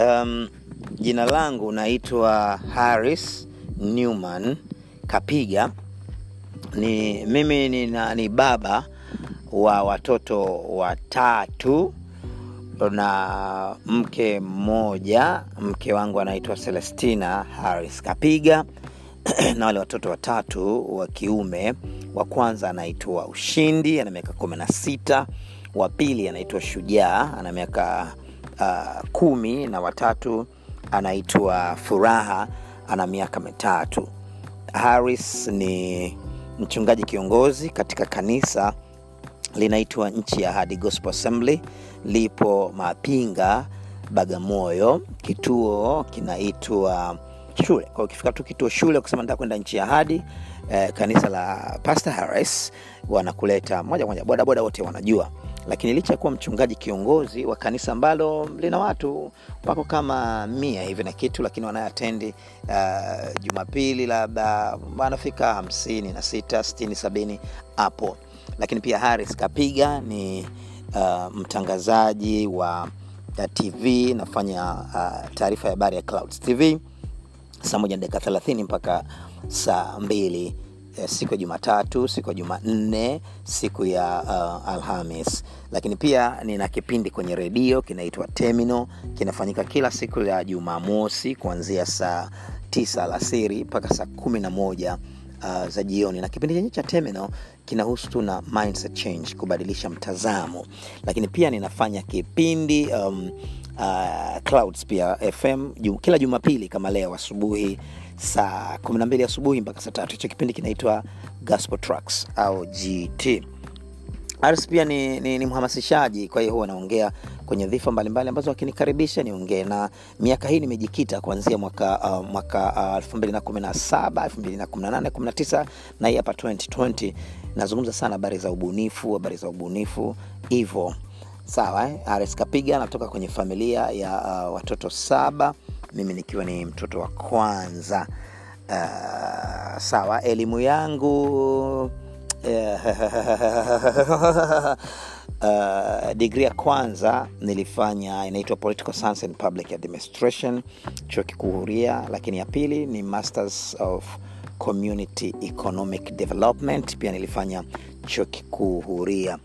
Um, jina langu naitwa Harris Newman Kapiga. Ni mimi ni, na, ni baba wa watoto watatu na mke mmoja. Mke wangu anaitwa Celestina Harris Kapiga na wale watoto watatu wa kiume. Wa kwanza anaitwa Ushindi, ana miaka kumi na sita. Wa pili anaitwa Shujaa, ana miaka uh, kumi, na watatu anaitwa Furaha, ana miaka mitatu. Harris ni mchungaji kiongozi katika kanisa linaitwa Nchi ya Ahadi Gospel Assembly, lipo Mapinga, Bagamoyo. Kituo kinaitwa shule. Kwa ukifika tu kituo shule kusema nataka kwenda Nchi ya Ahadi, eh, kanisa la Pastor Harris wanakuleta moja kwa moja, bodaboda wote wanajua. Lakini licha ya kuwa mchungaji kiongozi wa kanisa ambalo lina watu wako kama mia hivi na kitu, lakini wanayeatendi uh, Jumapili labda wanafika hamsini na sita sitini sabini hapo. Lakini pia Haris Kapiga ni uh, mtangazaji wa uh, TV nafanya uh, taarifa ya habari ya Clouds TV saa moja na dakika thelathini mpaka saa mbili siku ya Jumatatu, siku ya Jumanne, siku ya uh, Alhamis. Lakini pia nina kipindi kwenye redio kinaitwa Terminal, kinafanyika kila siku ya Jumamosi kuanzia saa tisa alasiri mpaka saa kumi na moja uh, za jioni, na kipindi chenye cha Terminal kinahusu tu na mindset change, kubadilisha mtazamo. Lakini pia ninafanya kipindi um, uh, Clouds pia FM jum, kila Jumapili kama leo asubuhi saa 12 asubuhi mpaka saa tatu. Hicho kipindi kinaitwa Gospel Tracks au GT. Ars pia ni, ni, ni mhamasishaji, kwa hiyo huwa naongea kwenye dhifa mbalimbali ambazo wakinikaribisha niongee, na miaka hii nimejikita kuanzia mwaka uh, mwaka uh, 2017 2018 19 na hii hapa 2020 nazungumza sana habari za ubunifu, habari za ubunifu hivyo sawa eh? Ares Kapiga anatoka kwenye familia ya uh, watoto saba, mimi nikiwa ni mtoto wa kwanza. Uh, sawa, elimu yangu. Uh, digri ya kwanza nilifanya inaitwa political science and public administration chuo kikuu huria. Lakini ya pili ni masters of community economic development pia nilifanya chuo kikuu huria.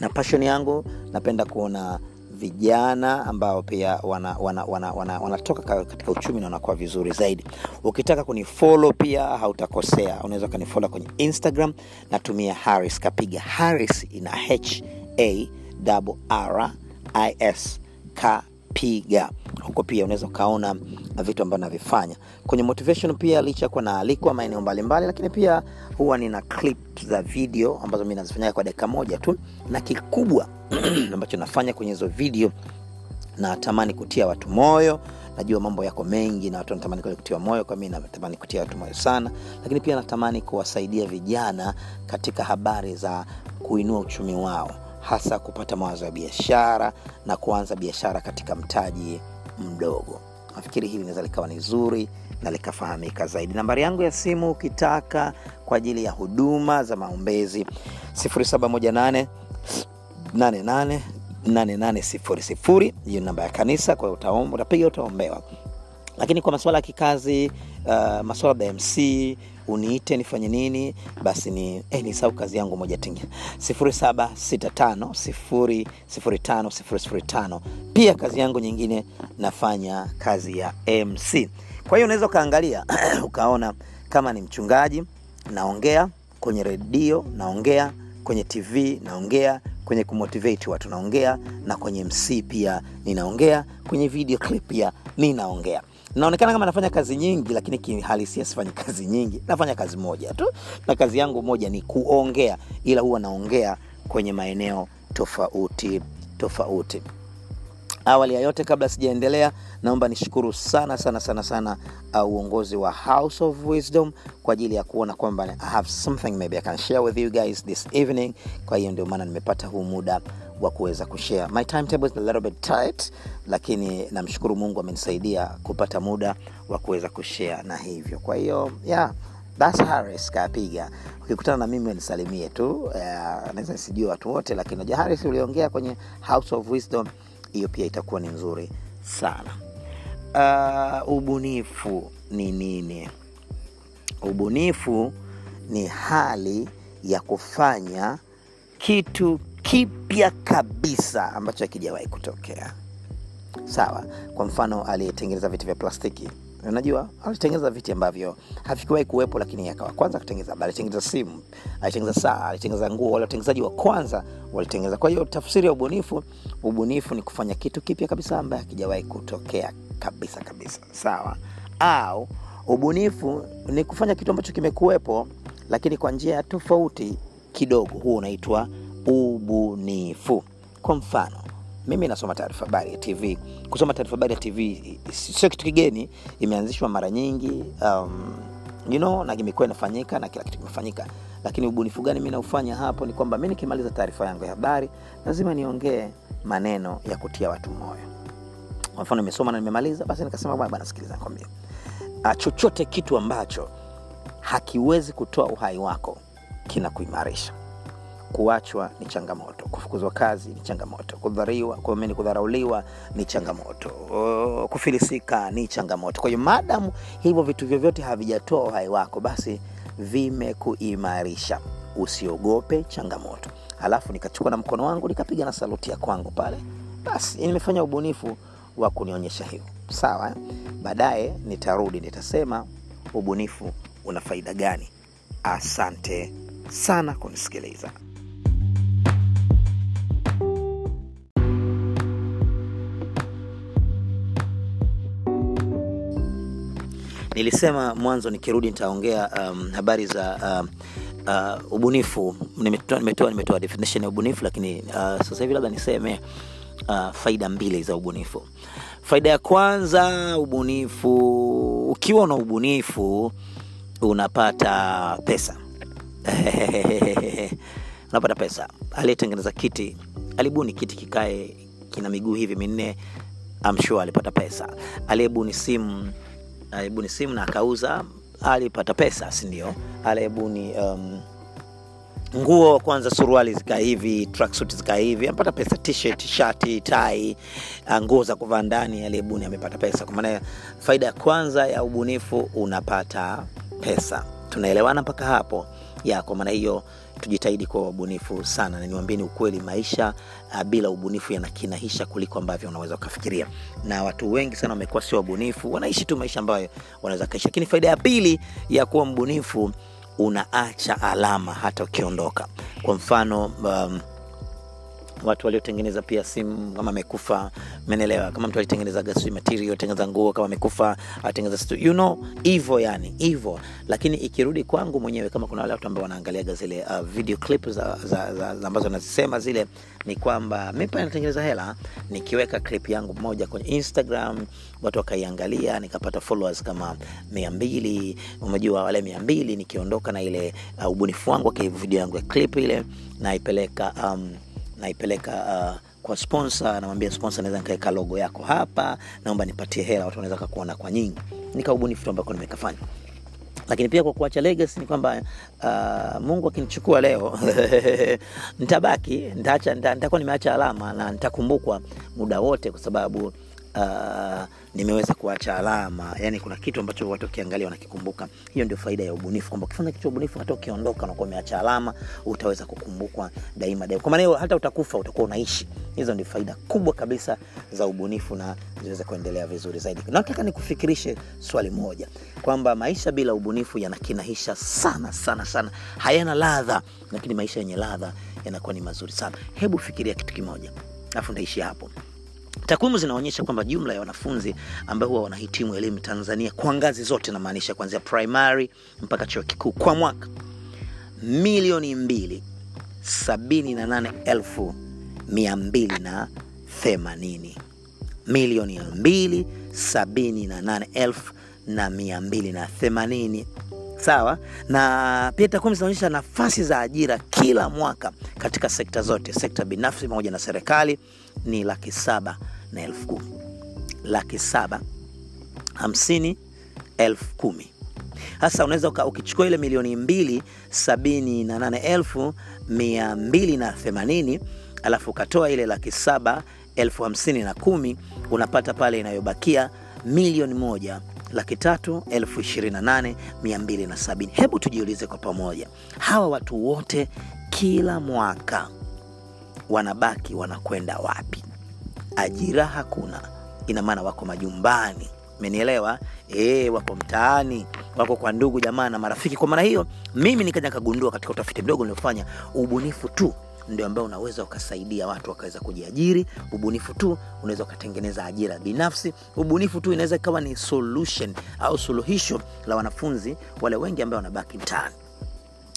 Na passion yangu napenda kuona vijana ambao pia wanatoka wana, wana, wana, wana katika uchumi na wanakuwa vizuri zaidi. Ukitaka kunifolo pia hautakosea. Unaweza ukanifolo kwenye instagram natumia harris kapiga. Harris ina h a r i s kapiga huko pia unaweza ukaona vitu ambavyo navifanya kwenye motivation pia licha kuwa naalikwa maeneo mbalimbali lakini pia huwa nina clip za video ambazo mi nazifanyaga kwa dakika moja tu. Na kikubwa ambacho nafanya kwenye hizo video natamani kutia watu moyo. Najua mambo yako mengi na watu wanatamani kutia moyo kwa mi natamani kutia watu moyo sana. Lakini pia natamani kuwasaidia vijana katika habari za kuinua uchumi wao. Hasa kupata mawazo ya biashara na kuanza biashara katika mtaji mdogo. Nafikiri hili linaweza likawa ni zuri na likafahamika zaidi. Nambari yangu ya simu ukitaka kwa ajili ya huduma za maombezi 718 88 8800 hiyo namba ya kanisa kwa hiyo utapiga utaombewa. Lakini kwa masuala ya kikazi uh, masuala ya mc uniite nifanye nini basi ni eh, ni sau kazi yangu moja tingi 765 pia kazi yangu nyingine nafanya kazi ya mc kwa hiyo unaweza ukaangalia ukaona kama ni mchungaji naongea kwenye redio naongea kwenye tv naongea kwenye kumotivate watu naongea na kwenye mc pia ninaongea kwenye video clip pia ninaongea naonekana kama nafanya kazi nyingi lakini kihalisia sifanyi kazi nyingi. Nafanya kazi moja tu na kazi yangu moja ni kuongea ila huwa naongea kwenye maeneo tofauti tofauti awali ya yote kabla sijaendelea naomba nishukuru sana sana sana sana uh, uongozi wa house of wisdom kwa ajili ya kuona kwamba i have something maybe i can share with you guys this evening. Kwa hiyo ndio maana nimepata huu muda wa kuweza kushare. My timetable is a little bit tight lakini namshukuru mungu amenisaidia kupata muda wa kuweza kushare na hivyo. Kwa hiyo yeah That's Harris Kapiga. Ukikutana na mimi nisalimie tu, uh, naweza sijui watu wote, lakini najua uliongea kwenye House of Wisdom, hiyo pia itakuwa ni nzuri sana. uh, ubunifu ni nini? Ubunifu ni hali ya kufanya kitu kipya kabisa ambacho hakijawahi kutokea. Sawa kwa mfano aliyetengeneza viti vya plastiki unajua alitengeneza viti ambavyo havikuwahi kuwepo lakini akawa kwanza kutengeneza alitengeneza simu alitengeneza saa alitengeneza nguo wale watengenezaji wa kwanza walitengeneza kwa hiyo tafsiri ya ubunifu ubunifu ni kufanya kitu kipya kabisa ambaye hakijawahi kutokea kabisa kabisa. Sawa. Au ubunifu ni kufanya kitu ambacho kimekuwepo lakini kwa njia tofauti kidogo. Huo unaitwa ubunifu. Kwa mfano mimi nasoma taarifa habari ya tv kusoma taarifa habari ya tv sio kitu kigeni imeanzishwa mara nyingi um, you know, na imekuwa inafanyika na kila kitu kimefanyika. Lakini ubunifu gani mi naufanya hapo ni kwamba mi nikimaliza taarifa yangu ya habari lazima niongee maneno ya kutia watu moyo. Kwa mfano nimesoma na nimemaliza basi nikasema bwana sikiliza uh, chochote kitu ambacho hakiwezi kutoa uhai wako kinakuimarisha kuachwa ni changamoto kufukuzwa kazi ni changamoto kudhariwa kuamini kudharauliwa ni changamoto kufilisika ni changamoto. Kwa hiyo madamu hivyo vitu vyovyote havijatoa uhai wako basi vimekuimarisha. Usiogope changamoto. Alafu nikachukua na mkono wangu nikapiga na saluti ya kwangu pale. Basi nimefanya ubunifu wa kunionyesha hiyo. Sawa baadaye nitarudi nitasema ubunifu una faida gani? Asante sana kunisikiliza nilisema mwanzo nikirudi nitaongea um, habari za um, uh, ubunifu. Nimetoa nimetoa definition ya ubunifu lakini uh, sasa hivi labda niseme uh, faida mbili za ubunifu. Faida ya kwanza ubunifu ukiwa na ubunifu unapata pesa. Unapata pesa. Aliyetengeneza kiti alibuni kiti kikae kina miguu hivi minne amshua alipata pesa. Aliyebuni simu alibuni simu na akauza alipata pesa sindio alibuni um, nguo kwanza suruali zikaa hivi tracksuit zikaa hivi amepata pesa t-shirt shati tai nguo za kuvaa ndani aliyebuni amepata pesa. Kwa maana faida ya kwanza ya ubunifu unapata pesa. Tunaelewana mpaka hapo? Ya kwa maana hiyo tujitahidi kuwa wabunifu sana na niwambieni ukweli maisha uh, bila ubunifu yanakinahisha kuliko ambavyo unaweza ukafikiria. Na watu wengi sana wamekuwa sio wabunifu wanaishi tu maisha ambayo wanaweza kaishi lakini faida ya pili ya kuwa mbunifu unaacha alama hata ukiondoka. Kwa mfano um, watu waliotengeneza pia simu kama amekufa menelewa kama mtu alitengeneza gasui material nguo kama amekufa atengeneza you know yani hivyo lakini ikirudi kwangu mwenyewe kama kuna wale watu ambao wanaangaliaga zile uh, video clip za, za, za, za ambazo nazisema zile ni kwamba mi pale natengeneza hela nikiweka clip yangu moja kwenye instagram watu wakaiangalia nikapata followers kama mia mbili umejua wale mia mbili nikiondoka na ile uh, ubunifu wangu video yangu ya clip ile naipeleka um, naipeleka uh, kwa sponsor namwambia sponsor naweza nikaweka logo yako hapa naomba nipatie hela watu wanaweza kakuona kwa nyingi. Nikaubunifu tu ambako nimekafanya lakini pia kwa kuacha legacy ni kwamba uh, mungu akinichukua leo nitabaki nitaacha nitakuwa nimeacha alama na nitakumbukwa muda wote kwa sababu uh, nimeweza kuacha alama. Yani kuna kitu ambacho watu wakiangalia wanakikumbuka. Hiyo ndio faida ya ubunifu kwamba ukifanya kitu ubunifu hata ukiondoka unakuwa umeacha alama utaweza kukumbukwa daima daima. Kwa maana hiyo hata utakufa utakuwa unaishi. Hizo ndio faida kubwa kabisa za ubunifu na ziweze kuendelea vizuri zaidi. Nataka nikufikirishe swali moja kwamba maisha bila ubunifu yanakinahisha sana sana sana. Hayana ladha lakini maisha yenye ladha yanakuwa ni mazuri sana. Hebu fikiria kitu kimoja alafu ndaishia hapo takwimu zinaonyesha kwamba jumla ya wanafunzi ambao huwa wanahitimu elimu tanzania kwa ngazi zote namaanisha kuanzia primary mpaka chuo kikuu kwa mwaka milioni mbili sabini na nane elfu mia mbili na themanini. Milioni mbili sabini na nane elfu na mia mbili na themanini. Sawa? Na pia takwimu zinaonyesha nafasi za ajira kila mwaka katika sekta zote sekta binafsi pamoja na serikali ni laki saba na elfu kumi laki saba hamsini elfu kumi sasa unaweza ukichukua ile milioni mbili sabini na nane elfu mia mbili na themanini alafu ukatoa ile laki saba elfu hamsini na kumi unapata pale inayobakia milioni moja laki tatu elfu ishirini na nane mia mbili na sabini. Hebu tujiulize kwa pamoja, hawa watu wote kila mwaka wanabaki wanakwenda wapi? Ajira hakuna, ina maana wako majumbani, umenielewa? E, wako mtaani, wako kwa ndugu jamaa na marafiki. Kwa maana hiyo, mimi nikaja kagundua katika utafiti mdogo niliofanya, ubunifu tu ndio ambao unaweza ukasaidia watu wakaweza kujiajiri. Ubunifu tu unaweza ukatengeneza ajira binafsi. Ubunifu tu inaweza ikawa ni solution au suluhisho la wanafunzi wale wengi ambao wanabaki mtaani.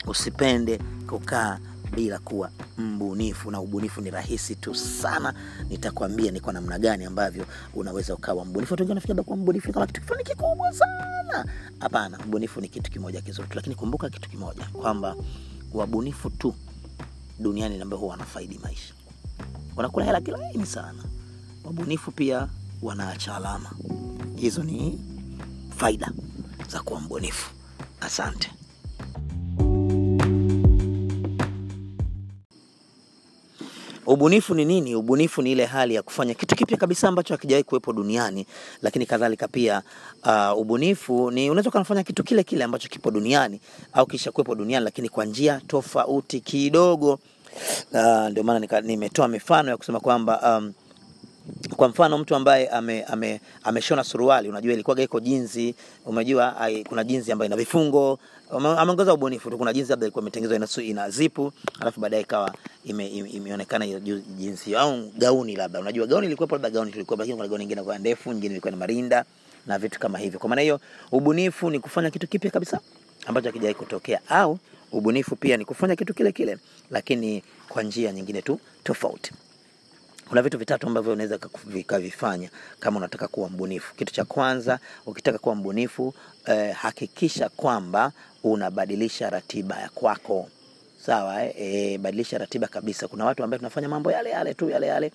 Usipende kukaa bila kuwa mbunifu, na ubunifu ni rahisi tu sana. Nitakwambia ni kwa namna gani ambavyo unaweza ukawa mbunifu. Wanafikiri kuwa mbunifu ni kama kitu fulani kikubwa sana. Hapana, mbunifu ni kitu kimoja kizuri lakini kumbuka kitu kimoja kwamba wabunifu tu duniani ambao huwa wanafaidi maisha, wanakula hela kilaini sana. Wabunifu pia wanaacha alama. Hizo ni faida za kuwa mbunifu. Asante. Ubunifu ni nini? Ubunifu ni ile hali ya kufanya kitu kipya kabisa ambacho hakijawahi kuwepo duniani, lakini kadhalika pia uh, ubunifu ni unaweza kufanya kitu kile kile ambacho kipo duniani au kisha kuwepo duniani, lakini kwa njia tofauti kidogo. Uh, ndio maana nimetoa mifano ya kusema kwamba um, kwa mfano mtu ambaye ame, ame, ameshona suruali, unajua ilikuwa iko jinzi, umejua kuna jinzi ambayo ina vifungo, ame- ameongeza ubunifu tu. Kuna jinsi labda ilikuwa imetengenezwa ina, ina zipu, alafu baadaye ikawa ime, ime, imeonekana hiyo jinsi au gauni labda, unajua gauni ilikuwa labda gauni tulikuwa, lakini kuna gauni nyingine kwa ndefu, nyingine ilikuwa ni marinda na vitu kama hivyo. Kwa maana hiyo ubunifu ni kufanya kitu kipya kabisa ambacho hakijawahi kutokea, au ubunifu pia ni kufanya kitu kile kile lakini kwa njia nyingine tu tofauti. Kuna vitu vitatu ambavyo unaweza vikavifanya kama unataka kuwa mbunifu. Kitu cha kwanza, ukitaka kuwa mbunifu eh, hakikisha kwamba unabadilisha ratiba ya kwako. Sawa eh? Eh, badilisha ratiba kabisa. Kuna watu ambao tunafanya mambo yale yale tu yale yale.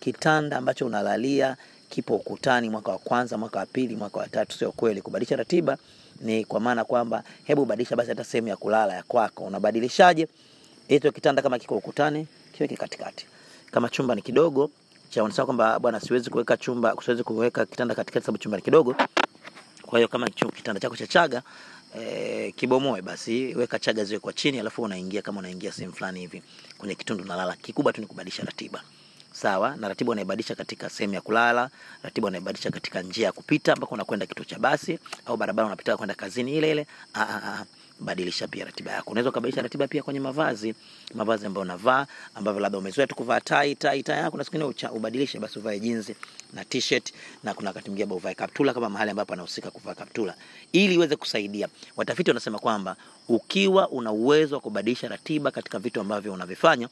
Kitanda ambacho unalalia kipo ukutani mwaka wa kwanza, mwaka wa pili, mwaka wa tatu. Sio kweli. Kubadilisha ratiba ni kwa maana kwamba hebu badilisha basi hata sehemu ya kulala ya kwako. Unabadilishaje? Hicho kitanda kama kiko ukutani, kiweke katikati kama chumba ni kidogo cha wanasema kwamba bwana, siwezi kuweka chumba, siwezi kuweka kitanda katikati sababu chumba ni kidogo. Kwa hiyo kama kitanda chako cha chaga e, kibomoe basi, weka chaga ziwe kwa chini, alafu unaingia kama unaingia sehemu fulani hivi kwenye kitundu unalala. Kikubwa tu ni kubadilisha ratiba. Sawa, na ratiba unaibadilisha katika sehemu ya kulala, ratiba unaibadilisha katika njia ya kupita ambako unakwenda kituo cha basi au barabara unapita kwenda kazini ile ile. Ah, ah, ah badilisha pia ratiba yako. Unaweza ukabadilisha ratiba pia kwenye mavazi, mavazi ambayo unavaa ambavyo labda umezoea tu kuvaa tai tai tai yako, na siku nyingine ubadilishe basi uvae jeans na t-shirt, na kuna wakati mwingine uvae kaptula kama mahali ambapo anahusika kuvaa kaptula, ili iweze kusaidia. Watafiti wanasema kwamba ukiwa una uwezo wa kubadilisha ratiba katika vitu ambavyo unavifanya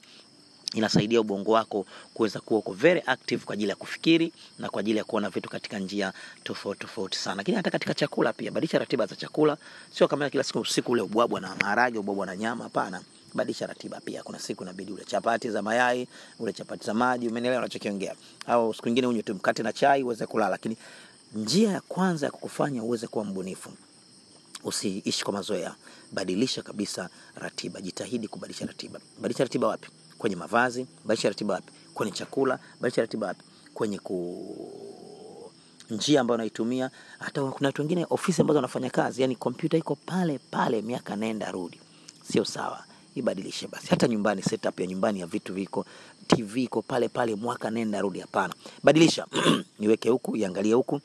inasaidia ubongo wako kuweza kuwa uko very active kwa ajili ya kufikiri na kwa ajili ya kuona vitu katika njia tofauti tofauti sana. Lakini hata katika chakula pia, badilisha ratiba za chakula, sio kama kila siku usiku ule ubwabwa na maharage, ubwabwa na nyama. Hapana, badilisha ratiba pia. Kuna siku inabidi ule chapati za mayai, ule chapati za maji, umenielewa unachokiongea, au siku nyingine unywe tu mkate na chai uweze kulala. Lakini njia ya kwanza ya kukufanya uweze kuwa mbunifu usiishi kwa mazoea, badilisha kabisa ratiba. Jitahidi kubadilisha ratiba. Badilisha ratiba wapi? Kwenye mavazi. Badilisha ratiba wapi? Kwenye chakula. Badilisha ratiba wapi? Kwenye ku njia ambayo unaitumia. Hata kuna watu wengine ofisi ambazo wanafanya kazi, yani kompyuta iko pale pale, miaka nenda rudi, sio sawa. Ibadilishe basi. Hata nyumbani, setup ya nyumbani ya vitu viko, TV iko pale pale, mwaka nenda rudi. Hapana, badilisha niweke huku, iangalie huku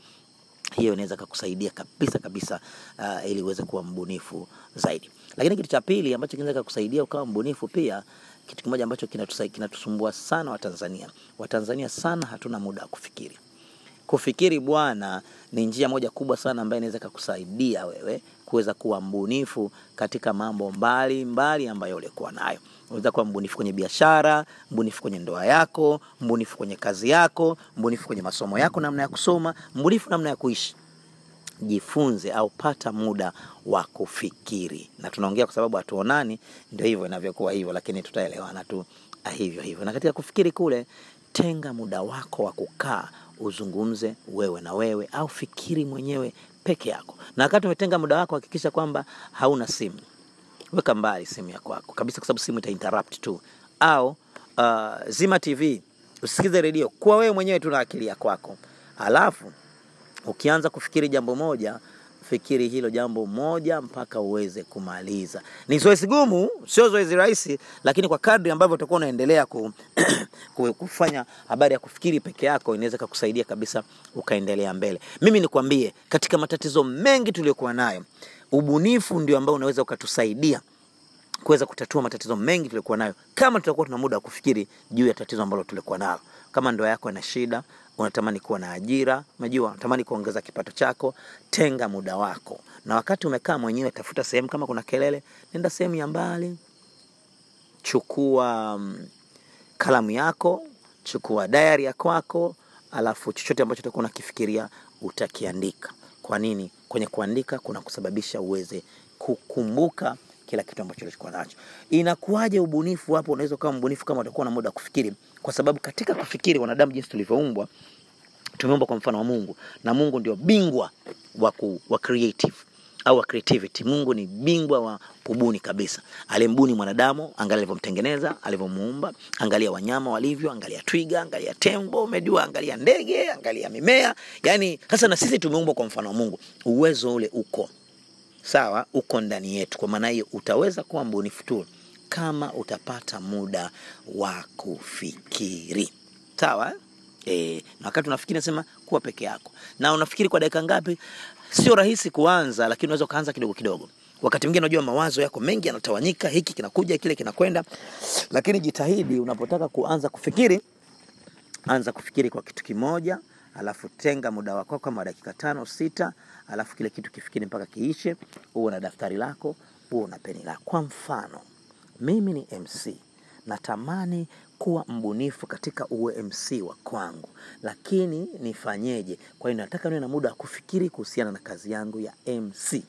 hiyo inaweza kukusaidia kabisa kabisa, uh, ili uweze kuwa mbunifu zaidi. Lakini kitu cha pili ambacho kinaweza kukusaidia ukawa mbunifu pia, kitu kimoja ambacho kinatusumbua sana Watanzania. Watanzania sana hatuna muda wa kufikiri. Kufikiri bwana, ni njia moja kubwa sana ambayo inaweza kukusaidia wewe kuweza kuwa mbunifu katika mambo mbali mbali ambayo ulikuwa nayo. Unaweza kuwa mbunifu kwenye biashara, mbunifu kwenye ndoa yako, mbunifu kwenye kazi yako, mbunifu kwenye masomo yako, namna ya kusoma, mbunifu namna ya kuishi. Jifunze au pata muda wa kufikiri, na tunaongea kwa sababu hatuonani, ndio hivyo inavyokuwa hivyo, lakini tutaelewana tu ah, hivyo hivyo. Na katika kufikiri kule, tenga muda wako wa kukaa uzungumze wewe na wewe, au fikiri mwenyewe peke yako. Na wakati umetenga muda wako, hakikisha kwamba hauna simu weka mbali simu ya kwako kabisa, kwa sababu simu ita interrupt tu, au uh, zima TV, usikize redio, kuwa wewe mwenyewe tu na akili ya kwako, alafu Ukianza kufikiri jambo moja, fikiri hilo jambo moja mpaka uweze kumaliza. Ni zoezi gumu, sio zoezi rahisi, lakini kwa kadri ambavyo utakuwa unaendelea ku, ku- kufanya habari ya kufikiri peke yako inaweza kukusaidia kabisa ukaendelea mbele. Mimi nikwambie, katika matatizo mengi tuliyokuwa nayo, ubunifu ndio ambao unaweza ukatusaidia kuweza kutatua matatizo mengi tuliokuwa nayo, kama tutakuwa tuna muda wa kufikiri juu ya tatizo ambalo tulikuwa nalo. Kama ndoa yako ina shida, unatamani kuwa na ajira, unajua, unatamani kuongeza kipato chako, tenga muda wako, na wakati umekaa mwenyewe, tafuta sehemu, kama kuna kelele, nenda sehemu ya mbali, chukua mm, kalamu yako, chukua diary ya kwako, alafu chochote ambacho utakuwa unakifikiria utakiandika. Kwa nini? Kwenye kuandika kuna kusababisha uweze kukumbuka kila kitu ambacho alichokuwa nacho. Inakuwaje ubunifu hapo? Unaweza ukawa mbunifu kama utakuwa na muda kufikiri, kwa sababu katika kufikiri, wanadamu jinsi tulivyoumbwa, tumeumbwa kwa mfano wa Mungu na Mungu ndio bingwa wa, ku, wa creative au wa creativity. Mungu ni bingwa wa kubuni kabisa. Alimbuni mwanadamu, angalia alivyomtengeneza, alivyomuumba, angalia wanyama walivyo, angalia twiga, angalia tembo, umejua, angalia ndege, angalia mimea. Yani sasa na sisi tumeumbwa kwa mfano wa Mungu, uwezo ule uko sawa, uko ndani yetu. Kwa maana hiyo utaweza kuwa mbunifu kama utapata muda wa kufikiri, sawa? E, na wakati unafikiri nasema kuwa peke yako, na unafikiri kwa dakika ngapi? Sio rahisi kuanza, lakini unaweza ukaanza kidogo kidogo. Wakati mwingine unajua mawazo yako mengi yanatawanyika, hiki kinakuja, kile kinakwenda, lakini jitahidi unapotaka kuanza kufikiri, anza kufikiri kwa kitu kimoja, alafu tenga muda wako kama dakika tano sita, alafu kile kitu kifikiri mpaka kiishe. Uwe na daftari lako, uwe na peni lako. Kwa mfano, mimi ni MC natamani kuwa mbunifu katika uwe MC wa kwangu, lakini nifanyeje? Kwa hiyo nataka niwe na muda wa kufikiri kuhusiana na kazi yangu ya MC.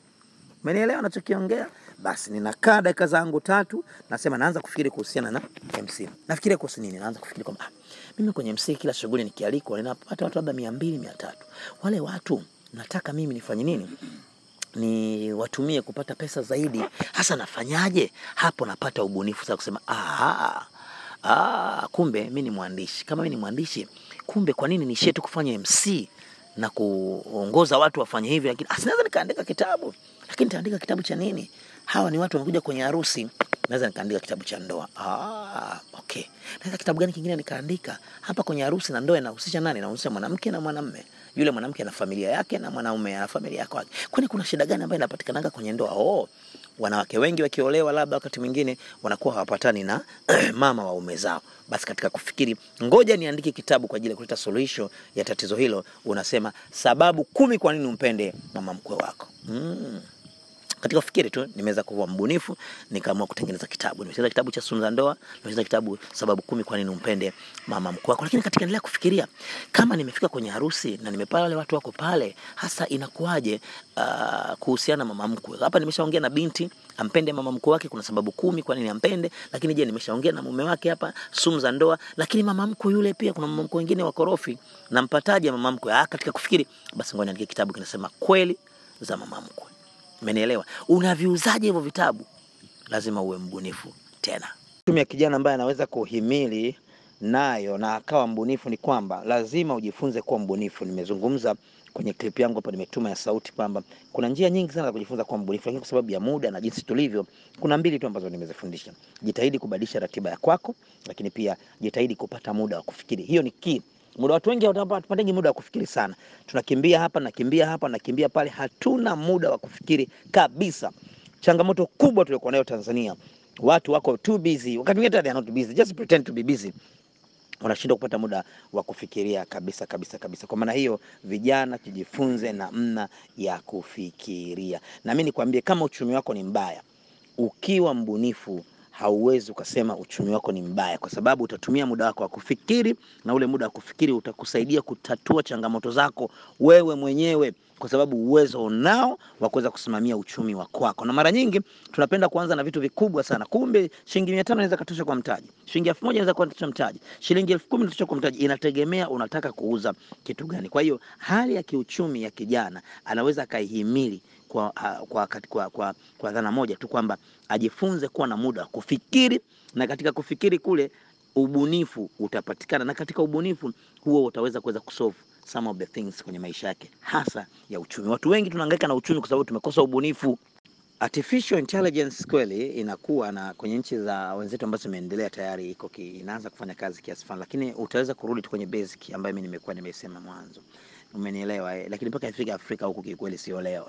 Umenielewa nachokiongea? Basi ninakaa dakika zangu tatu, nasema naanza kufikiri kuhusiana na MC. Nafikiria kuhusu nini? Naanza kufikiri kwamba mimi kwenye MC kila shughuli nikialikwa ninapata watu labda mia mbili mia tatu. Wale watu nataka mimi nifanye nini? ni watumie kupata pesa zaidi. Hasa nafanyaje? Hapo napata ubunifu sasa kusema aha, ah, kumbe mi ni mwandishi. Kama mi ni mwandishi, kumbe kwa nini niishie tu kufanya MC na kuongoza watu wafanye hivyo, lakini ah, sinaweza nikaandika kitabu. Lakini nitaandika kitabu cha nini? Hawa ni watu wamekuja kwenye harusi, naweza nikaandika kitabu cha ndoa. Ah, okay. Naweza kitabu gani kingine nikaandika? Hapa kwenye harusi na ndoa inahusisha nani? Inahusisha mwanamke na mwanamume. Yule mwanamke ana familia yake na mwanaume ana familia yake. Kwani kuna shida gani ambayo inapatikanaga kwenye ndoa? Oh, wanawake wengi wakiolewa, labda wakati mwingine wanakuwa hawapatani na mama waume zao. Basi katika kufikiri, ngoja niandike kitabu kwa ajili ya kuleta suluhisho ya tatizo hilo, unasema sababu kumi kwa nini umpende mama mkwe wako. Mm. Katika kufikiri tu nimeweza kuwa mbunifu, nikaamua kutengeneza kitabu. Nimetengeneza kitabu cha Sumu za Ndoa, nimetengeneza kitabu sababu kumi kwa nini umpende mama mkwe wako. Lakini katika endelea kufikiria, kama nimefika kwenye harusi na nimepata wale watu wako pale, hasa inakuwaje uh, kuhusiana na mama mkwe? Hapa nimeshaongea na binti ampende mama mkwe wake, kuna sababu kumi kwa nini ampende. Lakini je, nimeshaongea na mume wake hapa, sumu za ndoa. Lakini mama mkwe yule pia, kuna mama mkwe wengine wakorofi, nampataje mama mkwe? Ah, katika kufikiri, basi ngoja niandike kitabu kinasema kweli za mama mkwe. Umenielewa? Unaviuzaje hivyo vitabu? Lazima uwe mbunifu tena. Tumia kijana ambaye anaweza kuhimili nayo na akawa mbunifu ni kwamba lazima ujifunze kuwa mbunifu. Nimezungumza kwenye clip yangu hapa, nimetuma ya sauti kwamba kuna njia nyingi sana za kujifunza kuwa mbunifu, lakini kwa sababu ya muda na jinsi tulivyo, kuna mbili tu ambazo nimezifundisha. Jitahidi kubadilisha ratiba ya kwako, lakini pia jitahidi kupata muda wa kufikiri. Hiyo ni key muda watu wengi hawapatagi muda wa kufikiri sana. Tunakimbia hapa nakimbia hapa nakimbia pale, hatuna muda wa kufikiri kabisa. Changamoto kubwa tuliokuwa nayo Tanzania, watu wako too busy, wakati mwingine they are not busy, just pretend to be busy wanashindwa kupata muda wa kufikiria kabisa kabisa kabisa. Kwa maana hiyo, vijana tujifunze namna ya kufikiria, na mimi nikwambie, kama uchumi wako ni mbaya, ukiwa mbunifu hauwezi ukasema uchumi wako ni mbaya, kwa sababu utatumia muda wako wa kufikiri, na ule muda wa kufikiri utakusaidia kutatua changamoto zako wewe mwenyewe, kwa sababu uwezo unao wa kuweza kusimamia uchumi wa kwako. Na mara nyingi tunapenda kuanza na vitu vikubwa sana, kumbe shilingi mia tano inaweza katosha kwa mtaji, shilingi elfu moja inaweza kutosha mtaji, shilingi elfu kumi inatosha kwa mtaji. Inategemea unataka kuuza kitu gani. Kwa hiyo hali ya kiuchumi ya kijana anaweza akaihimili kwa, kwa, kwa, kwa, kwa dhana moja tu kwamba ajifunze kuwa na muda kufikiri, na katika kufikiri kule ubunifu utapatikana, na katika ubunifu huo utaweza kuweza kusolve some of the things kwenye maisha yake, hasa ya uchumi. Watu wengi tunahangaika na uchumi kwa sababu tumekosa ubunifu. Artificial intelligence kweli inakuwa na kwenye nchi za wenzetu ambazo zimeendelea tayari iko inaanza kufanya kazi kiasi fulani, lakini utaweza kurudi tu kwenye basic ambayo mimi nimekuwa nimesema mwanzo, umenielewa eh? Lakini mpaka ifika Afrika huku kikweli sio leo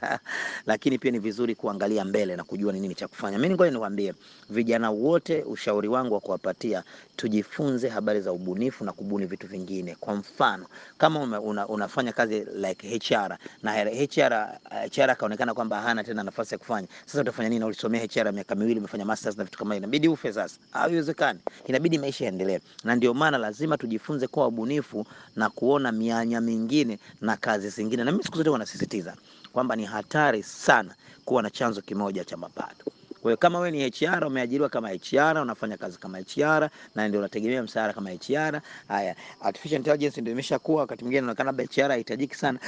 lakini pia ni vizuri kuangalia mbele na kujua ni nini cha kufanya. Mimi ngoja niwaambie vijana wote, ushauri wangu wa kuwapatia, tujifunze habari za ubunifu na kubuni vitu vingine. Kwa mfano kama ume, una, unafanya kazi like HR na HR HR akaonekana kwamba hana tena nafasi ya kufanya, sasa utafanya nini? Ulisomea HR miaka miwili, umefanya masters na vitu kama hivyo, inabidi ufe sasa. Haiwezekani, inabidi maisha yaendelee, na ndio maana lazima tujifunze kuwa wabunifu na kuona mianya mingine na kazi zingine, na mimi siku zote wanasisitiza kwamba ni hatari sana kuwa na chanzo kimoja cha mapato. Kwa hiyo kama wewe ni HR umeajiriwa kama HR, unafanya kazi kama HR na ndio unategemea mshahara kama HR, haya artificial intelligence ndio imeshakuwa, wakati mwingine inaonekana labda HR haihitajiki sana,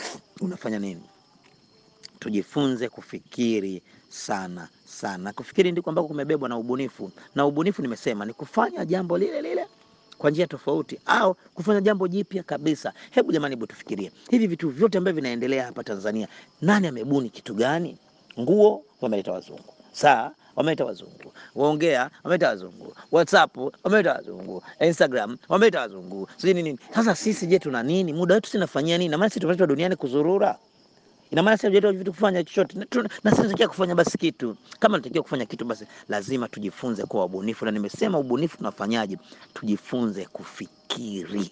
unafanya nini? Tujifunze kufikiri sana sana. Kufikiri ndiko ambako kumebebwa na ubunifu, na ubunifu nimesema ni kufanya jambo lile lile kwa njia tofauti au kufanya jambo jipya kabisa. Hebu jamani, hebu tufikirie hivi vitu vyote ambavyo vinaendelea hapa Tanzania, nani amebuni kitu gani? Nguo wameleta wazungu, saa wameleta wazungu, waongea wameleta wazungu, WhatsApp wameleta wazungu, Instagram wameleta wazungu, sijui nini. Sasa sisi je, tuna nini? Muda wetu sinafanyia nini? Na maana sisi tumeletwa duniani kuzurura ina maana sisi hatujaitwa vitu kufanya chochote, na na sisi tunatakiwa kufanya basi kitu. Kama tunatakiwa kufanya kitu, basi lazima tujifunze kuwa wabunifu, na nimesema ubunifu tunafanyaje? Tujifunze kufikiri.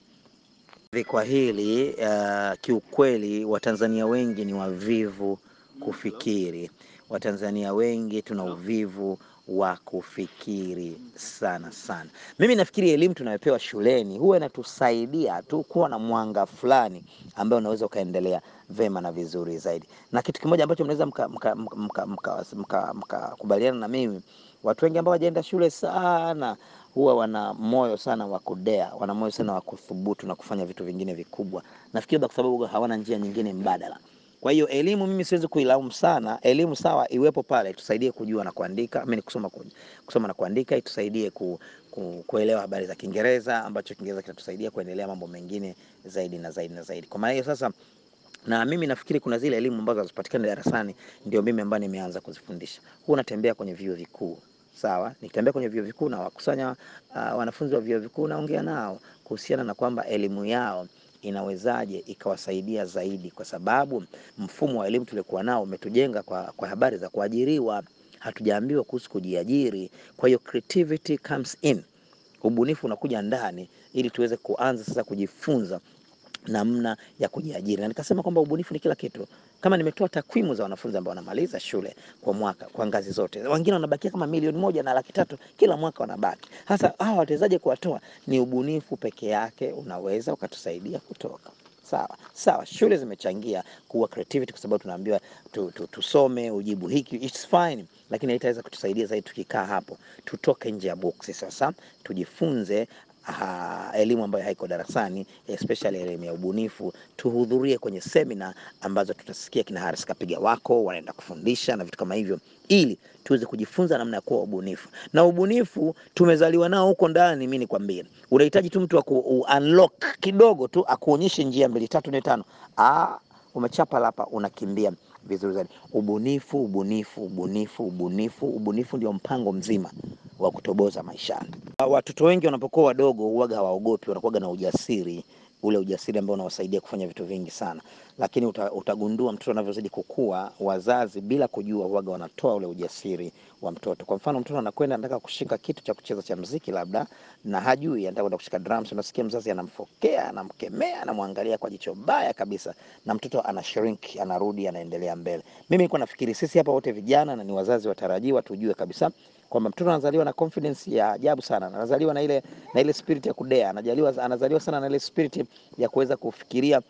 Kwa hili uh, kiukweli Watanzania wengi ni wavivu kufikiri. Watanzania wengi tuna uvivu wa kufikiri sana sana. Mimi nafikiri elimu tunayopewa shuleni huwa inatusaidia tu kuwa na mwanga fulani ambao unaweza ukaendelea vema na vizuri zaidi. Na kitu kimoja ambacho mnaweza mkakubaliana mka, mka, mka, mka, mka, mka na mimi, watu wengi ambao wajaenda shule sana huwa wana moyo sana wa kudea, wana moyo sana wa kuthubutu na kufanya vitu vingine vikubwa. Nafikiri kwa sababu hawana njia nyingine mbadala. Kwa hiyo elimu mimi siwezi kuilaumu sana. Elimu sawa, iwepo pale, tusaidie kujua na kuandika, mimi kusoma, kusoma na kuandika, itusaidie ku, ku, kuelewa habari za Kiingereza, ambacho Kiingereza kitatusaidia kuendelea mambo mengine zaidi na zaidi na zaidi. Kwa maana hiyo sasa na mimi nafikiri kuna zile elimu ambazo hazipatikani darasani, ndio mimi ambaye nimeanza kuzifundisha. Huwa natembea kwenye vyuo vikuu sawa, nikitembea kwenye vyuo vikuu na wakusanya uh, wanafunzi wa vyuo vikuu, naongea nao kuhusiana na kwamba elimu yao inawezaje ikawasaidia zaidi, kwa sababu mfumo wa elimu tuliokuwa nao umetujenga kwa, kwa habari za kuajiriwa. Hatujaambiwa kuhusu kujiajiri. Kwa hiyo creativity comes in, ubunifu unakuja ndani, ili tuweze kuanza sasa kujifunza namna ya kujiajiri, na nikasema kwamba ubunifu ni kila kitu. Kama nimetoa takwimu za wanafunzi ambao wanamaliza shule kwa mwaka kwa ngazi zote, wengine wanabakia kama milioni moja na laki tatu kila mwaka wanabaki. Sasa hawa watawezaje kuwatoa? Ni ubunifu peke yake unaweza ukatusaidia kutoka Sawa sawa, shule zimechangia kuwa creativity, kwa sababu tunaambiwa tu, tu, tusome ujibu hiki, it's fine, lakini haitaweza kutusaidia zaidi tukikaa hapo. Tutoke nje ya boksi sasa, tujifunze uh, elimu ambayo haiko darasani, especially elimu ya ubunifu. Tuhudhurie kwenye semina ambazo tutasikia kina Haris Kapiga wako wanaenda kufundisha na vitu kama hivyo, ili tuweze kujifunza namna ya kuwa ubunifu. Na ubunifu tumezaliwa nao huko ndani. Mimi nikwambie, unahitaji tu mtu aku unlock kidogo tu akuonyeshe njia mbili tatu nne tano, ah, umechapa lapa, unakimbia vizuri zaidi. Ubunifu, ubunifu, ubunifu, ubunifu, ubunifu ndio mpango mzima wa kutoboza maishani. Watoto wengi wanapokuwa wadogo huwaga hawaogopi, wanakuwaga na ujasiri, ule ujasiri ambao unawasaidia kufanya vitu vingi sana, lakini uta, utagundua mtoto anavyozidi kukua, wazazi bila kujua huwaga wanatoa ule ujasiri wa mtoto. Kwa mfano, mtoto anakwenda anataka kushika kitu cha kucheza cha mziki labda, na hajui anataka kwenda kushika drums, unasikia mzazi anamfokea, anamkemea, anamwangalia kwa jicho baya kabisa, na mtoto ana shrink, anarudi, anaendelea mbele. Mimi nilikuwa nafikiri sisi hapa wote vijana na ni wazazi watarajiwa, tujue kabisa kwamba mtoto anazaliwa na confidence ya ajabu sana, anazaliwa na ile na ile spirit ya kudea, anajaliwa anazaliwa sana na ile spirit ya kuweza kufikiria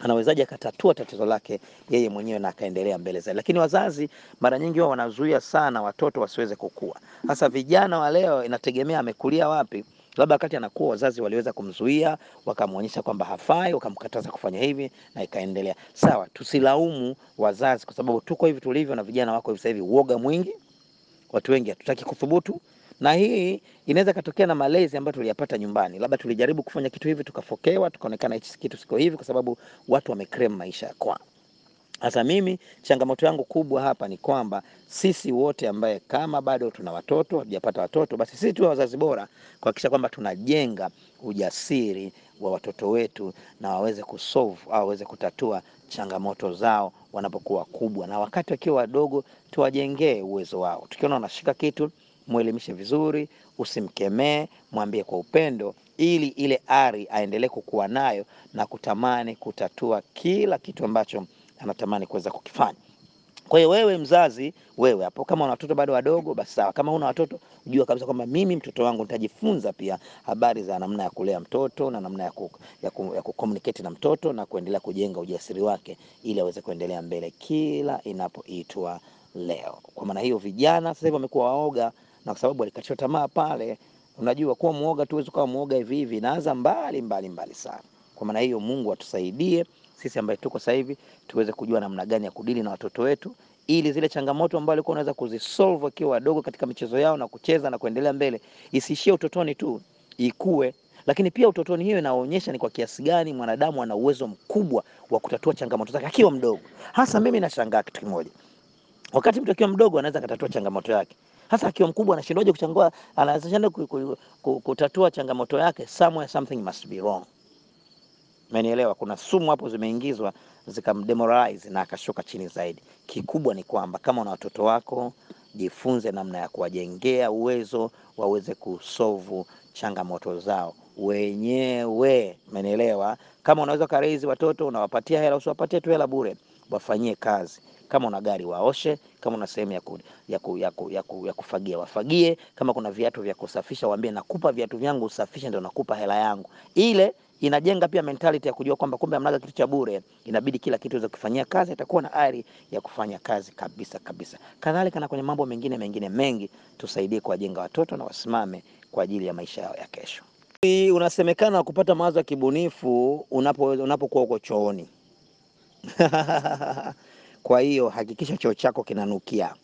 anawezaje akatatua tatizo lake yeye mwenyewe na akaendelea mbele zaidi. Lakini wazazi mara nyingi wao wanazuia sana watoto wasiweze kukua. Sasa vijana wa leo, inategemea amekulia wapi. Labda wakati anakuwa wazazi waliweza kumzuia, wakamwonyesha kwamba hafai, wakamkataza kufanya hivi na ikaendelea. Sawa, tusilaumu wazazi kwa sababu tuko hivi tulivyo, na vijana wako hivi sasa hivi, uoga mwingi watu wengi hatutaki kuthubutu, na hii inaweza katokea na malezi ambayo tuliyapata nyumbani, labda tulijaribu kufanya kitu hivi tukafokewa, tukaonekana hichi kitu siko hivi, kwa sababu watu wamekrem maisha ya kwao. Sasa mimi changamoto yangu kubwa hapa ni kwamba sisi wote ambaye kama bado tuna watoto hatujapata watoto, basi sisi tuwe wazazi bora kuhakikisha kwamba tunajenga ujasiri wa watoto wetu na waweze kusolve au waweze kutatua changamoto zao wanapokuwa kubwa, na wakati wakiwa wadogo tuwajengee uwezo wao. Tukiona wanashika kitu, mwelimishe vizuri, usimkemee, mwambie kwa upendo, ili ile ari aendelee kukuwa nayo na kutamani kutatua kila kitu ambacho anatamani kuweza kukifanya. Kwa hiyo wewe mzazi, wewe hapo, kama una watoto bado wadogo, basi sawa. Kama una watoto, jua kabisa kwamba mimi mtoto wangu nitajifunza pia habari za namna ya kulea mtoto na namna ya ku, ya ku, ya kucommunicate na mtoto na kuendelea kujenga ujasiri wake ili aweze kuendelea mbele kila inapoitwa leo. Kwa maana hiyo, vijana sasa hivi wamekuwa waoga, na kwa sababu walikatishwa tamaa pale. Unajua, kuwa mwoga tu, huwezi kuwa mwoga hivi hivi, inaanza mbali mbali mbali sana. Kwa maana hiyo, Mungu atusaidie sisi ambaye tuko sasa hivi tuweze kujua namna gani ya kudili na watoto wetu ili zile changamoto ambazo walikuwa wanaweza kuzisolve wakiwa wadogo katika michezo yao na kucheza na kuendelea mbele isiishie utotoni tu, ikue. Lakini pia utotoni hiyo inaonyesha ni kwa kiasi gani mwanadamu ana uwezo mkubwa wa kutatua changamoto zake akiwa mdogo. Hasa mimi nashangaa kitu kimoja, wakati mtu akiwa mdogo anaweza kutatua changamoto yake, hasa akiwa mkubwa anashindwaje kuchangua, anaweza kutatua changamoto yake. Somewhere something must be wrong. Umenielewa? Kuna sumu hapo zimeingizwa zikamdemoralize na akashuka chini zaidi. Kikubwa ni kwamba kama una watoto wako, jifunze namna ya kuwajengea uwezo waweze kusovu changamoto zao wenyewe. Umenielewa? Kama unaweza karezi watoto, unawapatia hela, usiwapatie tu hela bure, wafanyie kazi. Kama una gari waoshe, kama una sehemu ya, ku, ya, ku, ya, ku, ya, ku, ya kufagia wafagie. Kama kuna viatu vya kusafisha, waambie nakupa viatu vyangu usafishe, ndio nakupa hela yangu ile inajenga pia mentality ya kujua kwamba kumbe amnaga kitu cha bure, inabidi kila kitu uweze kufanyia kazi, atakuwa na ari ya kufanya kazi kabisa kabisa. Kadhalika na kwenye mambo mengine mengine mengi, tusaidie kuwajenga watoto na wasimame kwa ajili ya maisha yao ya kesho. Unasemekana kupata mawazo ya kibunifu unapo unapokuwa uko chooni kwa hiyo hakikisha choo chako kinanukia,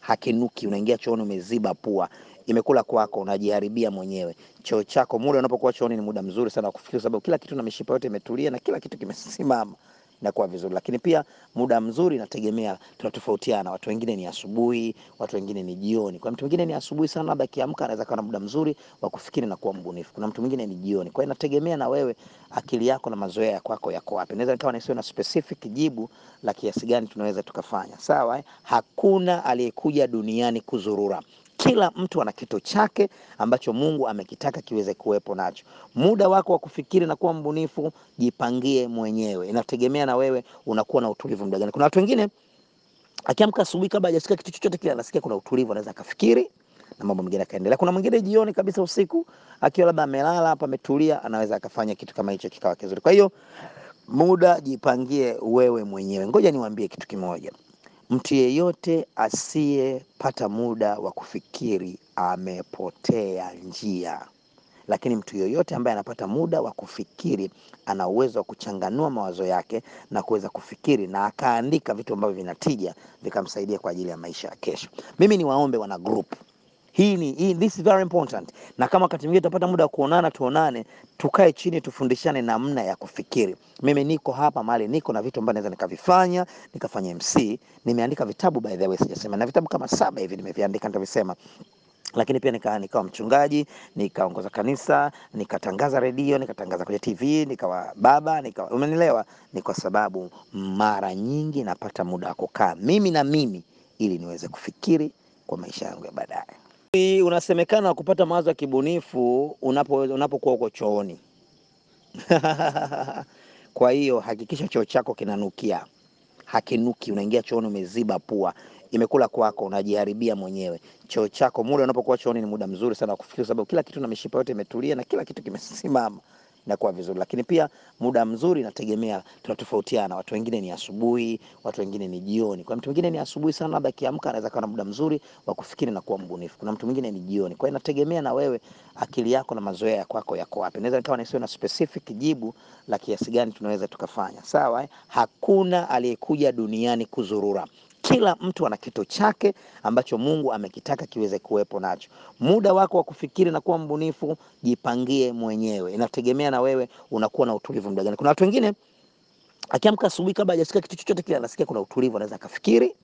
hakinuki. Unaingia chooni umeziba pua imekula kwako, unajiharibia mwenyewe. Choo chako muda unapokuwa chooni ni muda mzuri sana wa kufikiri, sababu kila kitu na mishipa yote imetulia na kila kitu kimesimama inakuwa vizuri. Lakini pia muda mzuri inategemea, tunatofautiana. Watu wengine ni asubuhi, watu wengine ni jioni. Kwa mtu mwingine ni asubuhi sana, labda akiamka anaweza kuwa na muda mzuri wa kufikiri na kuwa mbunifu. Kuna mtu mwingine ni jioni. Kwa hiyo inategemea na wewe, akili yako na mazoea ya yako wapi. Naweza nikawa nisiwe na specific jibu la kiasi gani tunaweza tukafanya. Sawa eh? Hakuna aliyekuja duniani kuzurura. Kila mtu ana kitu chake ambacho Mungu amekitaka kiweze kuwepo nacho. Muda wako wa kufikiri na kuwa mbunifu, jipangie mwenyewe. Inategemea na wewe unakuwa na utulivu muda gani. Kuna watu wengine akiamka asubuhi kabla hajasikia kitu chochote kile, anasikia kuna utulivu, anaweza akafikiri na mambo mengine akaendelea. Kuna mwingine jioni kabisa, usiku akiwa labda amelala hapa ametulia, anaweza akafanya kitu kama hicho kikawa kizuri. Kwa hiyo muda jipangie wewe mwenyewe. Ngoja niwaambie kitu kimoja. Mtu yeyote asiyepata muda wa kufikiri amepotea njia, lakini mtu yeyote ambaye anapata muda wa kufikiri ana uwezo wa kuchanganua mawazo yake na kuweza kufikiri na akaandika vitu ambavyo vinatija vikamsaidia kwa ajili ya maisha ya kesho. Mimi ni waombe wana group hii ni hii, this is very important. Na kama wakati mwingine tutapata muda wa kuonana, tuonane, tukae chini, tufundishane namna ya kufikiri. Mimi niko hapa mahali niko na vitu ambavyo naweza nikavifanya, nikafanya MC. Nimeandika vitabu by the way, sijasema, na vitabu kama saba hivi nimeviandika, nitavisema lakini pia nika, mchungaji, nikaongoza kanisa, nikatangaza redio, nikatangaza kwenye TV, nikawa baba, nika umenielewa. Ni kwa sababu mara nyingi napata muda wa kukaa mimi na mimi ili niweze kufikiri kwa maisha yangu ya baadaye. Unasemekana kupata mawazo ya kibunifu unapo unapokuwa uko chooni kwa hiyo hakikisha choo chako kinanukia, hakinuki. Unaingia chooni umeziba pua, imekula kwako, unajiharibia mwenyewe. Choo chako muda unapokuwa chooni ni muda mzuri sana wa kufikiri, sababu kila kitu na mishipa yote imetulia na kila kitu kimesimama inakuwa vizuri. Lakini pia muda mzuri inategemea, tunatofautiana. Watu wengine ni asubuhi, watu wengine ni jioni. Kwa mtu mwingine ni asubuhi sana, labda akiamka anaweza kuwa na muda mzuri wa kufikiri na kuwa mbunifu. Kuna mtu mwingine ni jioni. Kwa hiyo inategemea na wewe, akili yako na mazoea ya kwako yako wapi. Naweza nikawa nisiwe na specific jibu la kiasi gani tunaweza tukafanya. Sawa eh? Hakuna aliyekuja duniani kuzurura. Kila mtu ana kitu chake ambacho Mungu amekitaka kiweze kuwepo nacho. Muda wako wa kufikiri na kuwa mbunifu, jipangie mwenyewe, inategemea na wewe unakuwa na utulivu muda gani. Kuna watu wengine akiamka asubuhi kabla hajasikia kitu chochote kile, anasikia kuna utulivu, anaweza akafikiri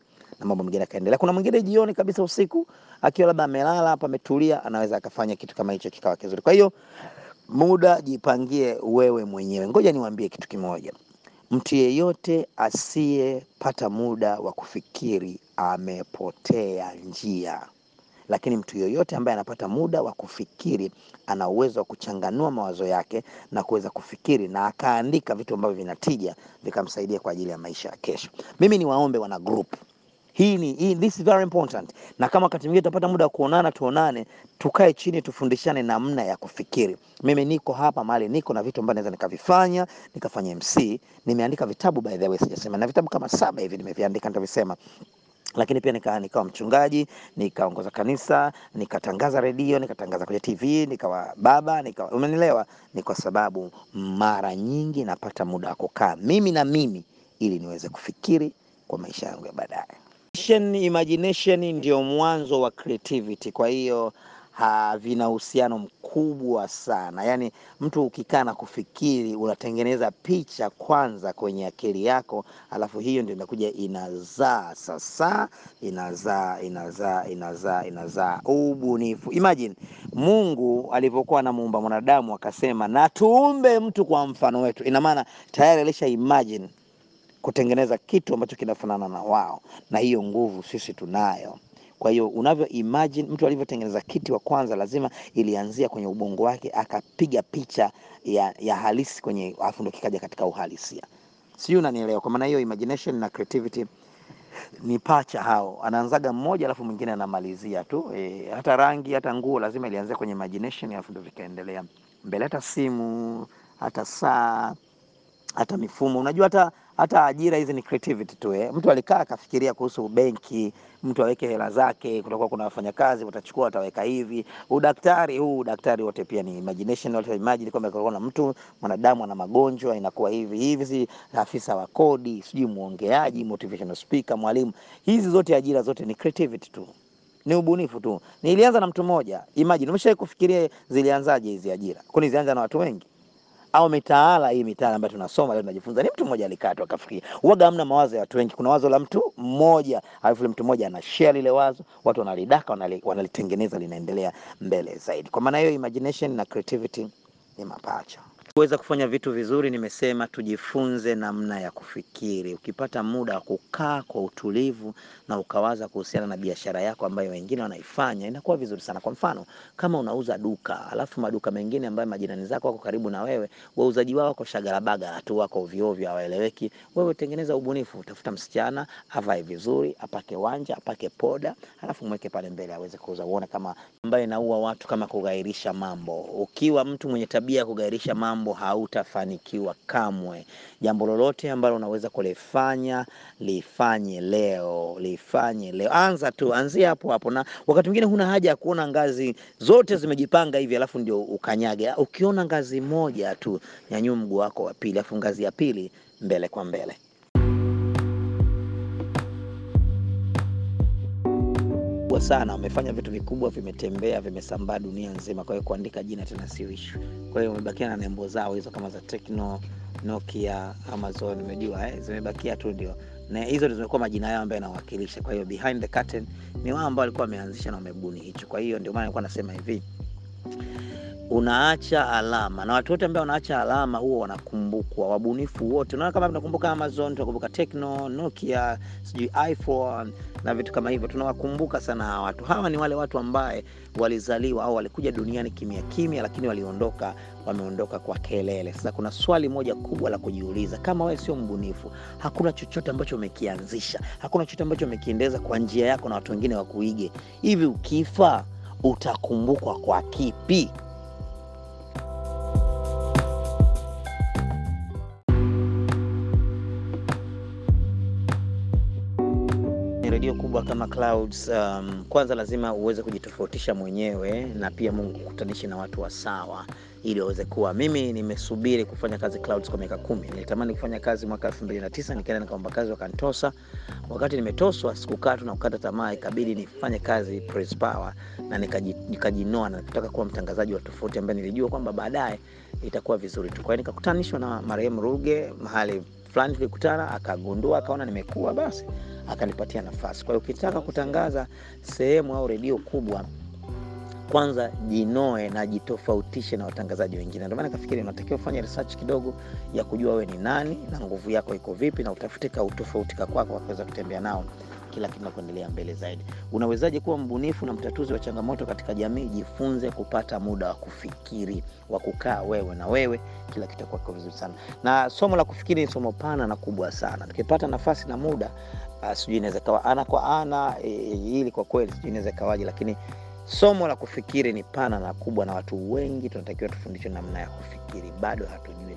na mambo mengine akaendelea. Kuna mwingine jioni kabisa, usiku akiwa labda amelala hapa ametulia, anaweza akafanya kitu kama hicho kikawa kizuri. Kwa hiyo muda jipangie wewe mwenyewe. Ngoja niwaambie kitu kimoja, mtu yeyote asiyepata muda wa kufikiri amepotea njia, lakini mtu yoyote ambaye anapata muda wa kufikiri ana uwezo wa kuchanganua mawazo yake na kuweza kufikiri na akaandika vitu ambavyo vinatija vikamsaidia kwa ajili ya maisha ya kesho. Mimi ni waombe wana group hii ni hii, this is very important, na kama wakati mwingine tutapata muda wa kuonana, tuonane, tukae chini, tufundishane namna ya kufikiri. Mimi niko hapa mahali niko na vitu ambavyo naweza nikavifanya, nikafanya MC. Nimeandika vitabu by the way, sijasema, na vitabu kama saba hivi nimeviandika, nitavisema lakini pia nika, mchungaji nikaongoza kanisa nikatangaza redio nikatangaza kwenye TV nikawa baba nika, umenielewa? Ni kwa sababu mara nyingi napata muda wa kukaa mimi na mimi ili niweze kufikiri kwa maisha yangu ya baadaye. Imagination ndio mwanzo wa creativity, kwa hiyo vina uhusiano mkubwa sana. Yaani mtu ukikaa na kufikiri unatengeneza picha kwanza kwenye akili yako, alafu hiyo ndio inakuja inazaa sasa, inazaa inazaa inazaa inazaa ubunifu. Imagine Mungu alivyokuwa anamuumba mwanadamu akasema, na tuumbe mtu kwa mfano wetu. Ina maana tayari alisha imagine kutengeneza kitu ambacho kinafanana na wao, na hiyo nguvu sisi tunayo. Kwa hiyo unavyo imagine mtu alivyotengeneza kiti wa kwanza, lazima ilianzia kwenye ubongo wake, akapiga picha ya, ya halisi kwenye, alafu ndo kikaja katika uhalisia. Sijui unanielewa? Kwa maana hiyo imagination na creativity ni pacha hao, anaanzaga mmoja alafu mwingine anamalizia tu. E, hata rangi hata nguo lazima ilianzia kwenye imagination alafu ndo vikaendelea mbele. Hata simu hata saa hata mifumo, unajua hata hata ajira hizi ni creativity tu eh. Mtu alikaa akafikiria kuhusu benki, mtu aweke hela zake, kutakuwa kuna wafanyakazi watachukua, wataweka hivi. Udaktari huu udaktari wote pia ni imagination, wote imagine kwamba kuna mtu mwanadamu ana magonjwa inakuwa hivi hivi, si afisa wa kodi, sijui muongeaji, motivational speaker, mwalimu. Hizi zote ajira zote ni creativity tu ni ubunifu tu. Nilianza na mtu mmoja. Imagine, umeshawahi kufikiria zilianzaje hizi ajira? Kwani zilianza na watu wengi? Au mitaala hii mitaala ambayo tunasoma leo tunajifunza, ni mtu mmoja alikaa tu akafikiria. Huwaga hamna mawazo ya watu wengi, kuna wazo la mtu mmoja, alafu mtu mmoja ana share lile wazo, watu wanalidaka, wanalitengeneza, linaendelea mbele zaidi. Kwa maana hiyo imagination na creativity ni mapacha. Kuweza kufanya vitu vizuri, nimesema tujifunze namna ya kufikiri. Ukipata muda wa kukaa kwa utulivu na ukawaza kuhusiana na biashara yako ambayo wengine wanaifanya, inakuwa vizuri sana. Kwa mfano, kama unauza duka, alafu maduka mengine ambayo majirani zako wako karibu na wewe, wauzaji wao wako shagarabaga tu, wako ovyo hawaeleweki. Wewe tengeneza ubunifu, tafuta msichana avae vizuri, apake wanja, apake poda, alafu mweke pale mbele aweze kuuza, uone kama ambayo inaua watu kama kughairisha mambo. Ukiwa mtu mwenye tabia ya kughairisha mambo, hautafanikiwa kamwe. Jambo lolote ambalo unaweza kulifanya, lifanye leo, lifanye leo. Anza tu, anzia hapo hapo, na wakati mwingine huna haja ya kuona ngazi zote zimejipanga hivi alafu ndio ukanyage. Ukiona ngazi moja tu, nyanyua mguu wako wa pili, alafu ngazi ya pili mbele kwa mbele. Kubwa sana, wamefanya vitu vikubwa, vimetembea, vimesambaa dunia nzima. Kwa hiyo kuandika jina tena sio issue. Kwa hiyo wamebakia na nembo zao hizo kama za tekno Nokia, Amazon, umejua eh, zimebakia tu ndio na hizo zimekuwa majina yao ambayo yanawakilisha. Kwa hiyo behind the curtain ni wao ambao walikuwa wameanzisha na wamebuni hicho. Kwa hiyo ndio maana nilikuwa nasema hivi unaacha alama na watu wote ambao wanaacha alama huwa wanakumbukwa. Wabunifu wote, unaona kama tunakumbuka Amazon, tunakumbuka Tecno, Nokia, sijui iPhone na vitu kama hivyo, tunawakumbuka sana hawa watu. Hawa ni wale watu ambaye walizaliwa au walikuja duniani kimya kimya, lakini waliondoka, wameondoka kwa kelele. Sasa kuna swali moja kubwa la kujiuliza, kama wewe sio mbunifu, hakuna chochote ambacho umekianzisha, hakuna chochote ambacho umekiendeza kwa njia yako na watu wengine wakuige, hivi ukifa utakumbukwa kwa kipi? Kubwa kama Clouds, um, kwanza lazima uweze kujitofautisha mwenyewe na pia Mungu kukutanishe na watu wa sawa ili waweze kuwa. Mimi nimesubiri kufanya kazi Clouds kwa miaka kumi. Nilitamani kufanya kazi mwaka 2009 nikaenda nikaomba kazi wakanitosa. Wakati nimetoswa sikukaa tu na kukata tamaa, ikabidi nifanye kazi Praise Power na nikaji- nikajinoa na kutaka kuwa mtangazaji wa tofauti ambaye nilijua kwamba baadaye itakuwa vizuri tu. Kwa hiyo nikakutanishwa na marehemu Ruge mahali fulani, tulikutana, akagundua, akaona nimekuwa, basi akanipatia nafasi. Kwa hiyo ukitaka kutangaza sehemu au redio kubwa kwanza jinoe na jitofautishe na watangazaji wengine. Ndio kafikiri unatakiwa ufanye research kidogo ya kujua we ni nani na nguvu yako iko vipi, na utafute ka kwako wakaweza kutembea nao kila kitu na mbele zaidi. Unawezaje kuwa mbunifu na mtatuzi wa changamoto katika jamii? Jifunze kupata muda wa kufikiri, wa kukaa wewe na wewe, kila kitu kitakuwa vizuri sana. Na somo la kufikiri ni somo pana na kubwa sana. Tukipata nafasi na muda, uh, sijui inaweza kawa ana kwa ana e, hili kwa kweli sijui inaweza kawaje, lakini somo la kufikiri ni pana na kubwa, na watu wengi tunatakiwa tufundishwe namna ya kufikiri, bado hatujui.